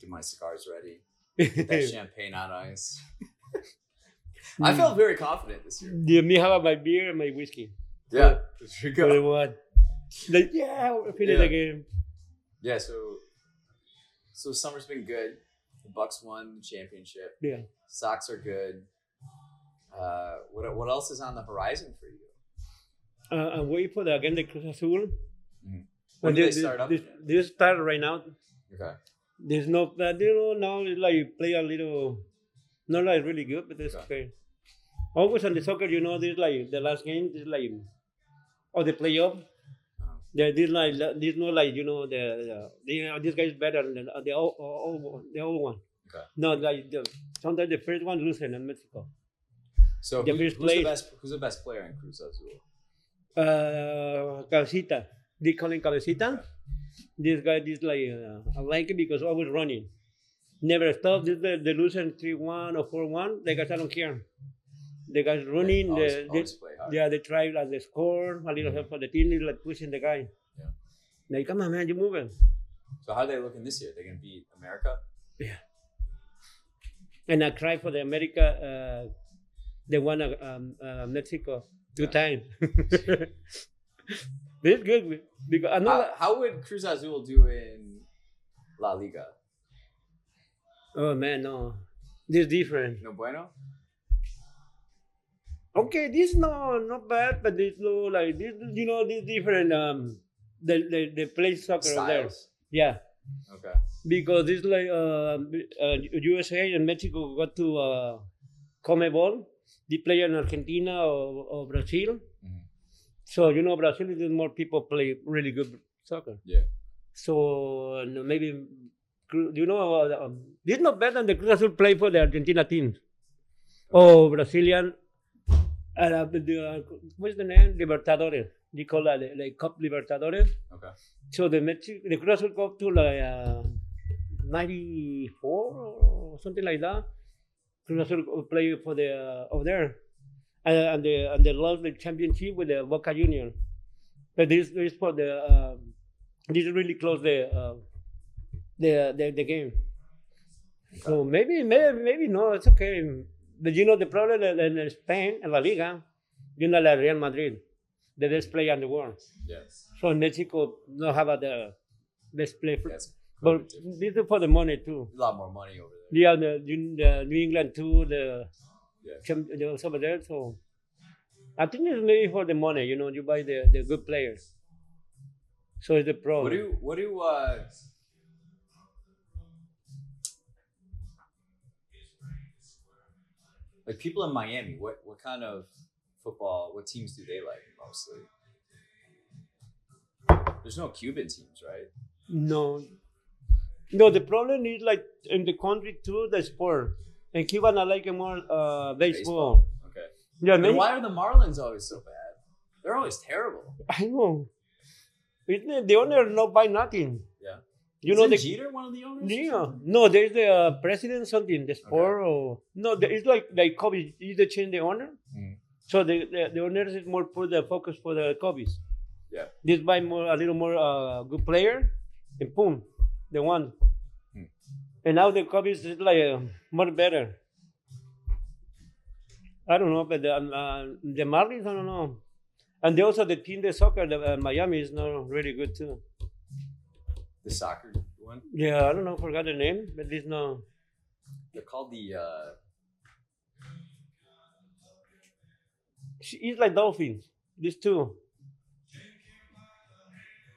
Get my cigars ready. Get that champagne on ice. I felt very confident this year. Yeah, me have my beer and my whiskey. Yeah, there you go. Like yeah, we finish Yeah. the game. Yeah, so so summer's been good. The Bucks won the championship. Yeah. Sox are good. Uh, what what else is on the horizon for you? Uh, I'm waiting for the again the Cruz Azul. Mhm. But When do they they- start up They, they start right now. Okay. There's no, uh, you know, now it's like play a little, not like really good, but it's Okay. okay. Always on the soccer, you know, this like the last game, this like, or the playoff. There, this like, this no like, you know, the, the, this guy is better than the, old, old, the old one. Okay. No, like the, sometimes the first one losing in Mexico. So The who- who's the best who's the best player in Cruz Azul? Uh, Cabecita. They call him Cabecita. This guy, this like, uh, I like it because always running. Never stop. This the, the losing 3 1 or 4 1. The guys, I don't care. The guys running. always, the, always the, play yeah, they try like the score, a little help for the team, they like pushing the guy. Yeah. Like, come on, man, you're moving. So how are they looking this year? They're gonna beat America? Yeah. And I cry for the America, uh, the one uh, um, uh, Mexico two Yeah. times. This good because I know. How, how would Cruz Azul do in La Liga? oh man, no, this different. No bueno. Okay, this no not bad, but this no like this you know this different um the the, the play soccer there. Yeah. Okay. Because it's like uh, uh USA and Mexico got to uh Comebol. They play in Argentina or, or Brazil. Mhm. So you know Brazil is more people play really good soccer. Yeah. So maybe you know uh, um, this is not better than the Cruz Azul play for the Argentina team. Oh, Brazilian. Uh, the, the, what's the name? Libertadores. They call that like, like Cup Libertadores. Okay. So the Mexico, the Cruz Azul go to like uh, 94 or something like that. Cruz Azul play for the uh, over there, and, and they and they lost the championship with the Boca Junior. But this this for the uh, this really close the uh, the, the the game. So maybe maybe maybe no, it's okay. But you know the problem in, in Spain in La Liga, you know la Real Madrid, the best player in the world. Yes. So Mexico don't have the best play, for, Yes. but this is for the money too. A lot more money over there. Yeah, the, the New England too, the champ- over there. So I think it's maybe for the money. You know, you buy the, the good players. So it's the problem. What do you, what do you, uh like people in Miami? What what kind of football? What teams do they like mostly? There's no Cuban teams, right? No. No, the problem is like in the country too, the sport. In Cuba, I like more uh, baseball. Okay. Yeah, Then why are the Marlins always so bad? They're always terrible. I know. Isn't it, the owner not buy nothing. You know Isn't the Jeter one of the owners? Yeah. No, there's the uh, president something, the sport or no, the, it's like like Kobe. You the change the owner, Mhm. so the, the the owners is more put the focus for the Kobe's. Yeah. This buy more a little more uh, good player, and boom, the one. Hmm. And now the Kobe's is like uh, more better. I don't know, but the, uh, the Marlins, I don't know. And they also the team, the soccer, the uh, Miami is not really good too. The soccer one. Yeah, I don't know, forgot the name, but it's not. They're called the uh It's like Dolphins. These two.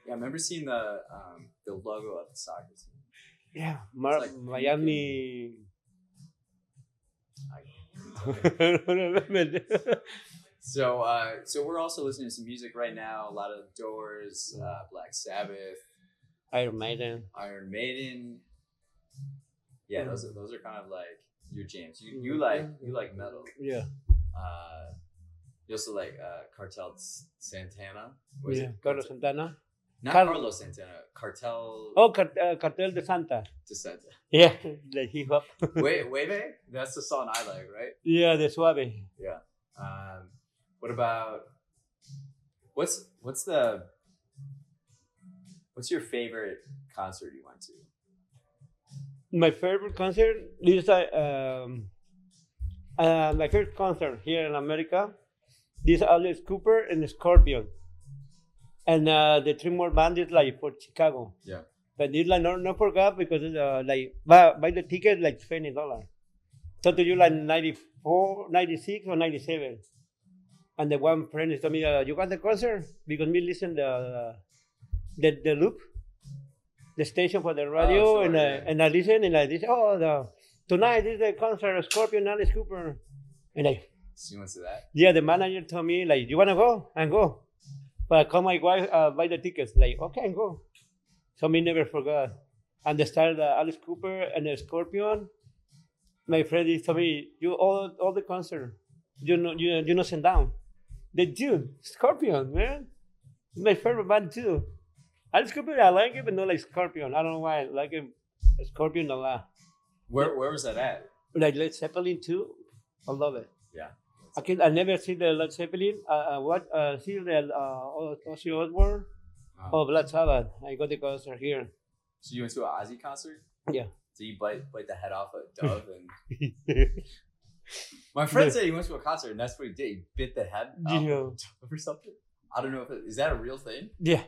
yeah, I remember seeing the um the logo of the soccer team. Yeah, Mar- like Miami. I- I don't remember. So, uh, so we're also listening to some music right now. A lot of Doors, uh, Black Sabbath, Iron Maiden. Iron Maiden. Yeah, those are those are kind of like your jams. You Mm-hmm. you like you like metal. Yeah. Uh, you also like uh, Cartel Santana. What is Yeah. it? Carlos Santana. Not Car- Carlos Santana. Cartel Oh, Cart- uh, Cartel de Santa. de Santa. Yeah, the hip hop. Wait, wait, wait. That's the song I like, right? yeah, the suave. Yeah. Um, what about what's what's the what's your favorite concert you went to? My favorite concert is uh, um, uh, my first concert here in America. This Alice Cooper and Scorpion, and uh, the three more bands is like for Chicago. Yeah. But it's like not not forgot because it's, uh, like buy, buy the ticket like twenty dollars. So to you like 94, 96 or ninety seven. And the one friend is told me, uh, "You got the concert because me listen the the the loop, the station for the radio, sure, and uh, yeah. and I listen and I listen. Oh, the tonight is the concert of Scorpion, Alice Cooper, and I So you went to that? yeah, the manager told me like, "You wanna go?" And go. But I call my wife, uh, buy the tickets. Like, okay, and go. So me never forgot. And they started uh, Alice Cooper and the Scorpion. My friend is told me, "You all all the concert, you know you you know send down." The dude, Scorpion, man, my favorite band too. Alice Cooper, I like it, but not like Scorpion. I don't know why I like it. Scorpion a lot. Where where was that at? Like Led Zeppelin too. I love it. Yeah. I can I never see the Led Zeppelin. Uh, uh, what uh, see the uh, Ozzy Osbourne Uh, or Black Sabbath. I got the concert here. So you went to an Ozzy concert? Yeah. So you bite bite the head off a dove and my friend Yeah. said he went to a concert and that's what he did. He bit the head off Yeah. a dove or something. I don't know if it, is that a real thing. yeah,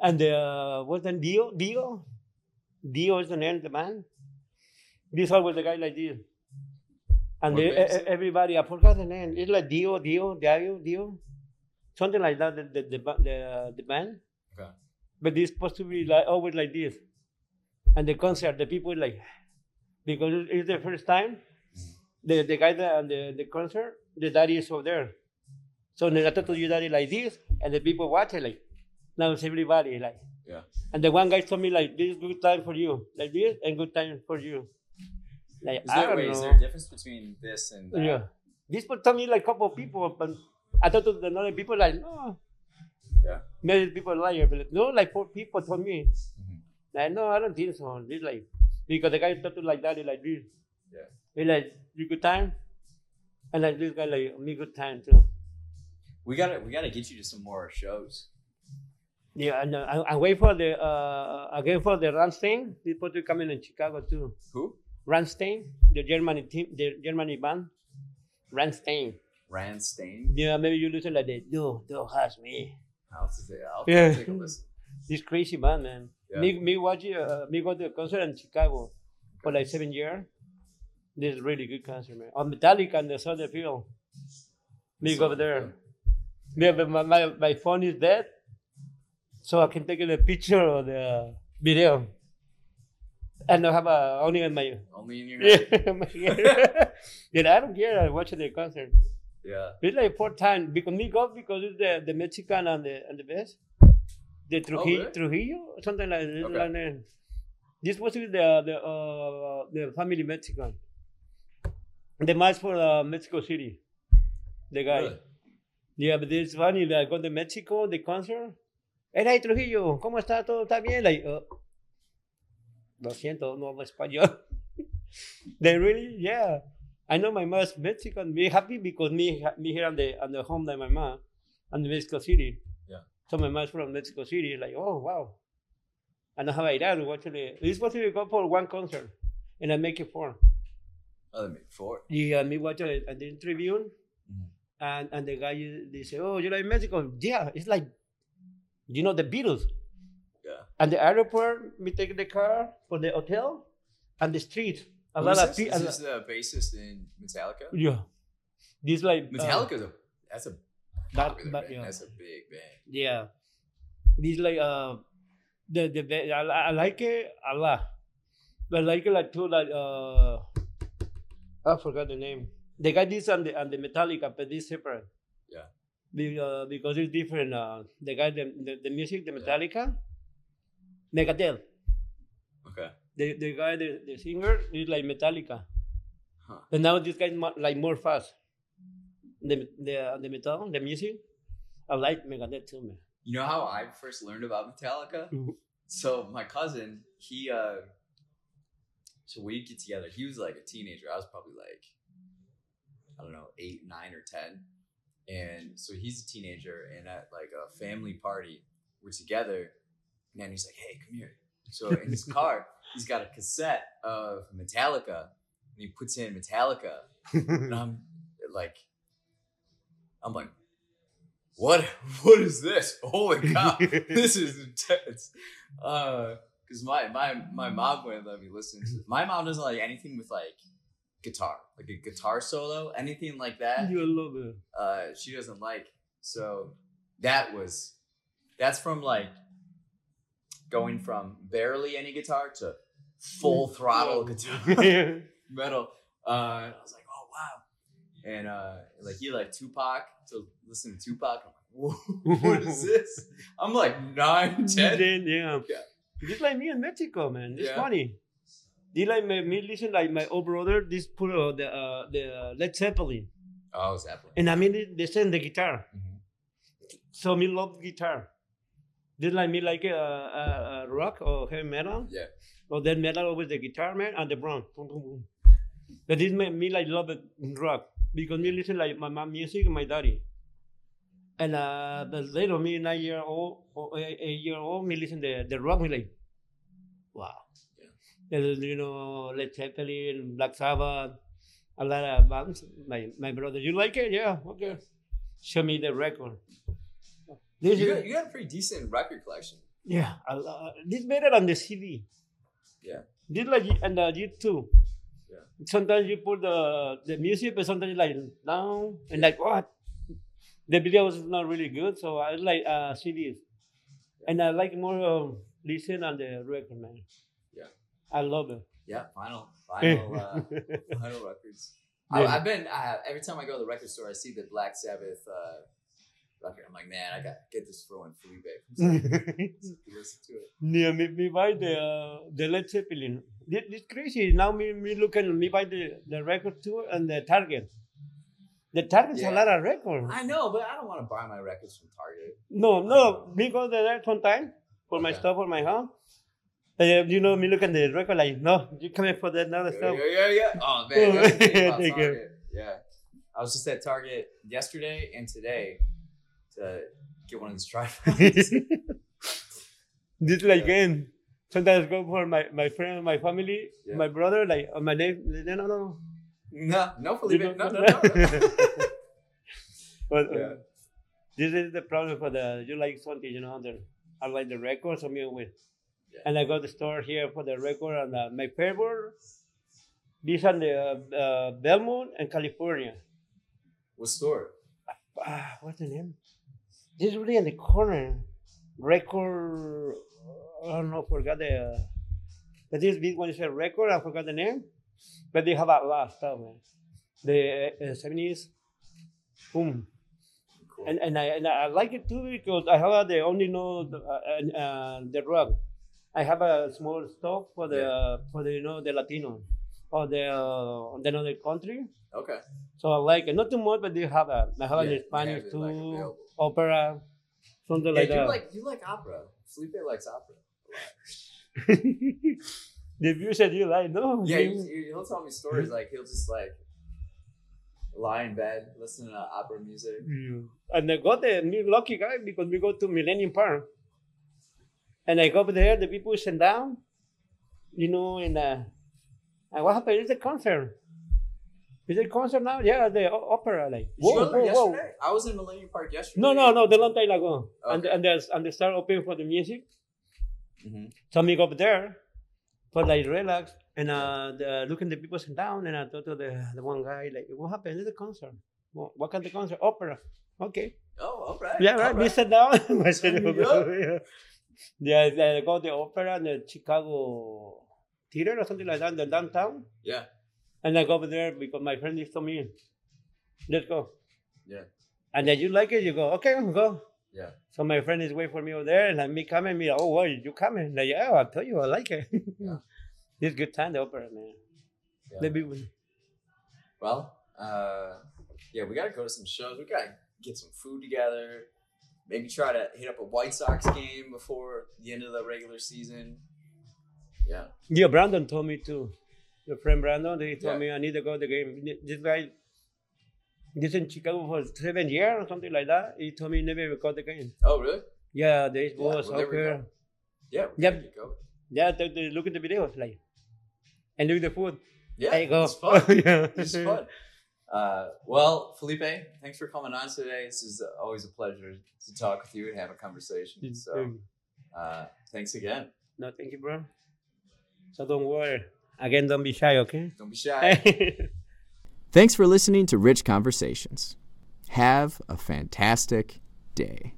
and uh, what's the Dio? Dio, Dio is the name of the man. This always the guy like this. And What they, band is it? everybody, I forgot the name. It's like Dio, Dio, Dio, Dio, something like that. The the the, the, the band. Okay. But it's supposed to be like always like this. And the concert, the people like because it's the first time. The the guy that on the, the concert, the daddy is over there. So got to you daddy like this, and the people watch it like now it's everybody like. Yeah. And the one guy told me like this is good time for you, like this and good time for you. Like Is I there, don't wait, know. is there a difference between this and that? Yeah. This people told me like a couple of people, but I thought to the other people like no. Yeah. Maybe people liar, but no, like four people told me. Mhm. Like no, I don't think so. This like because the guy talked to like that, like this. Yeah. He like you good time, and like this guy like me good time too. We gotta we gotta get you to some more shows. Yeah, and uh, I, I wait for the uh again for the Rammstein. Supposed to come in in Chicago too. Who? Rammstein, the Germany team, the Germany band. Rammstein. Rand Stain. Yeah, maybe you listen like that. No, don't ask me. I'll, to I'll Yeah. take a listen. This crazy band, man. Yeah. Me, me watch uh, me go to a concert in Chicago for like seven years. This is really good concert, man. On Metallica and the Soldier Field. Me go over there. Yeah, but my, my, my phone is dead, so I can take a picture of the video. And I have a, only in my Only in your head. yeah, my I don't care. I watch the concert. Yeah. It's like four times because me go because it's the, the Mexican and the and the best. The Trujillo, really? Trujillo, something like this. Okay. like that. This was with the the uh, the family Mexican. The match for uh, Mexico City. The guy. Really? Yeah, but it's funny. Like, I go to Mexico, the concert. Hey, Trujillo, ¿cómo está? ¿Todo está bien? Like, uh, lo siento, no hablo español. they really, yeah. I know my mom's Mexican. Be happy because me, me here on the on the home of my mom, on the Mexico City. Yeah. So my mom's from Mexico City. Like, oh wow. And I have Iran actually. It's supposed to go for one concert, and I make it four. Oh, they made four. Yeah, me watch it at the interview, Mhm. and and the guy they say, "Oh, you like Mexico?" Yeah, it's like, you know, the Beatles. Yeah. And the airport, we take the car for the hotel, and the street. A lot of people. Is this the bassist in Metallica? Yeah, this like uh, Metallica's a that's a that- that- yeah. That's a big band. Yeah, this like uh, the the the- I, I like it a lot, but I like it like too like uh, I forgot the name. The guy this on the on the Metallica, but this separate. Yeah. Uh, because it's different. Uh, the guy, the, the, the music, the Metallica, Megadeth. Okay. The, the guy, the, the singer is like Metallica. Huh. But now this guy is like more fast. The, the, uh, the metal, the music, I like Megadeth too, man. You know how I first learned about Metallica? So my cousin, he uh so we'd get together. He was like a teenager. I was probably like I don't know, eight, nine, or ten. And so he's a teenager and at like a family party, we're together, and he's like, Hey, come here. So in his car, he's got a cassette of Metallica, and he puts in Metallica, and I'm like, I'm like, what? What is this? Holy cow! this is intense. Uh, because my my my mom wouldn't let me listen to. My mom doesn't like anything with like guitar, like a guitar solo, anything like that. you love it. Uh, she doesn't like. So that was that's from like going from barely any guitar to full throttle guitar metal. Uh, I was like, oh wow, and uh, like he like Tupac, so listen to Tupac. I'm like, Whoa, what is this? I'm like nine, ten. Then, yeah. Yeah. Just like me in Mexico, man. It's Yeah. funny. They like me, me listen like my old brother. This put uh, the uh, the Led Zeppelin, Oh, Zeppelin. and I mean they, send the guitar. Mhm. So me love guitar. They like me like uh, uh, uh, rock or heavy metal. Yeah. Or then metal with the guitar man and the drum. But this made me like love rock because me listen like my mom music and my daddy. And uh, but later me nine year old or eight eight year old me listen the the rock me like, wow. Yeah. You know Led Zeppelin, Black Sabbath, a lot of bands. My my brother, you like it? Yeah, okay. Show me the record. This You got, you got a pretty decent record collection. yeah, a lo- this better than the CD. Yeah. This like and the YouTube. Yeah. Sometimes you put the the music, but sometimes like down and like what? The video was not really good, so I like uh, CDs, and I like more um, listen on the record, man. I love it. Yeah, vinyl, vinyl, uh, vinyl records. I, Yeah. I've been uh, every time I go to the record store, I see the Black Sabbath uh, record. I'm like, man, I got get this for Felipe comes listen to it. Yeah, me, me buy the uh, the Led Zeppelin. This, this crazy. Now me me look and me buy the, the record too and the Target. The Target's Yeah. a lot of records. I know, but I don't want to buy my records from Target. No, no, me go there sometime for my stuff for my home. Uh, you know, me look at the record like, no, you coming for that other Yeah, stuff. yeah, yeah, yeah. Oh man, that's the thing about Thank you. Target. Yeah, I was just at Target yesterday and today to get one of these tripods. this like game. Sometimes go for my, my friend, my family, Yeah. my brother, like on my name. No, no, no. no, no, Felipe, You no, no, no. But uh, Yeah. this is the problem for the you like something, you know. The, I like the records, so me with. And I got the store here for the record and uh, my favorite. These are the uh, uh, Belmont and California. What store? Ah, what's the name? This is really in the corner. Record. I don't know. Forgot the. Uh, but this big one is a record. I forgot the name. But they have a lot of stuff, man. The uh, seventies. Boom. Cool. and and I and I like it too because I have the only know the, uh, uh, the rock. I have a small stock for the Yeah. for the you know the Latino or the uh, the other country. okay. So I like it. Not too much, but they have a I have Yeah, you Spanish too, like, opera, something Yeah, like you that. like you like opera. Felipe likes opera. a lot. the music you like, no? Yeah, he, he- he'll tell me stories like he'll just like lie in bed, listen to opera music. Yeah. And I got the lucky guy because we go to Millennium Park. And I go over there, the people sit down, you know, and uh, and what happened? It's a concert. Is it concert now? Yeah, the opera. Like, whoa, whoa, whoa. I was in Millennium Park yesterday. No, no, no, the long time ago. And, Okay. and, there's, and they start opening for the music. Mhm. So me go up there, for like relax, and uh, the, looking the people sit down, and I talk to the, the one guy, like, what happened? It's a concert. What, what kind of concert? Opera. Okay. Oh, all right. Yeah, all right. We sat down. I said, Sign me up. Yeah. I go to the opera in the Chicago theater or something like that in the downtown. Yeah. And I go over there because my friend is told me, let's go. Yeah. And then you like it, you go, okay, go. Yeah. So my friend is waiting for me over there, and like me coming, me, oh, well, you coming? Like, yeah, I tell you, I like it. Yeah. it's good time, the opera, man. Yeah. Big one. Well, uh, yeah, we gotta go to some shows. We gotta get some food together. Maybe try to hit up a White Sox game before the end of the regular season. Yeah. Yeah, Brandon told me too. Your friend Brandon, he told Yeah. me I need to go to the game. This guy, this in Chicago for seven years or something like that. He told me he never got the game. Oh, really? Yeah, well, there soccer. go. Yeah. we Yep. gotta get going. Yeah, they, they look at the videos like, and look at the food. Yeah. there you go. It's fun. yeah. It's fun. Uh, well, Felipe, thanks for coming on today. This is always a pleasure to talk with you and have a conversation. So, uh, thanks again. no, thank you, bro. So don't worry. Again, don't be shy, okay? Don't be shy. Thanks for listening to Rich Conversations. Have a fantastic day.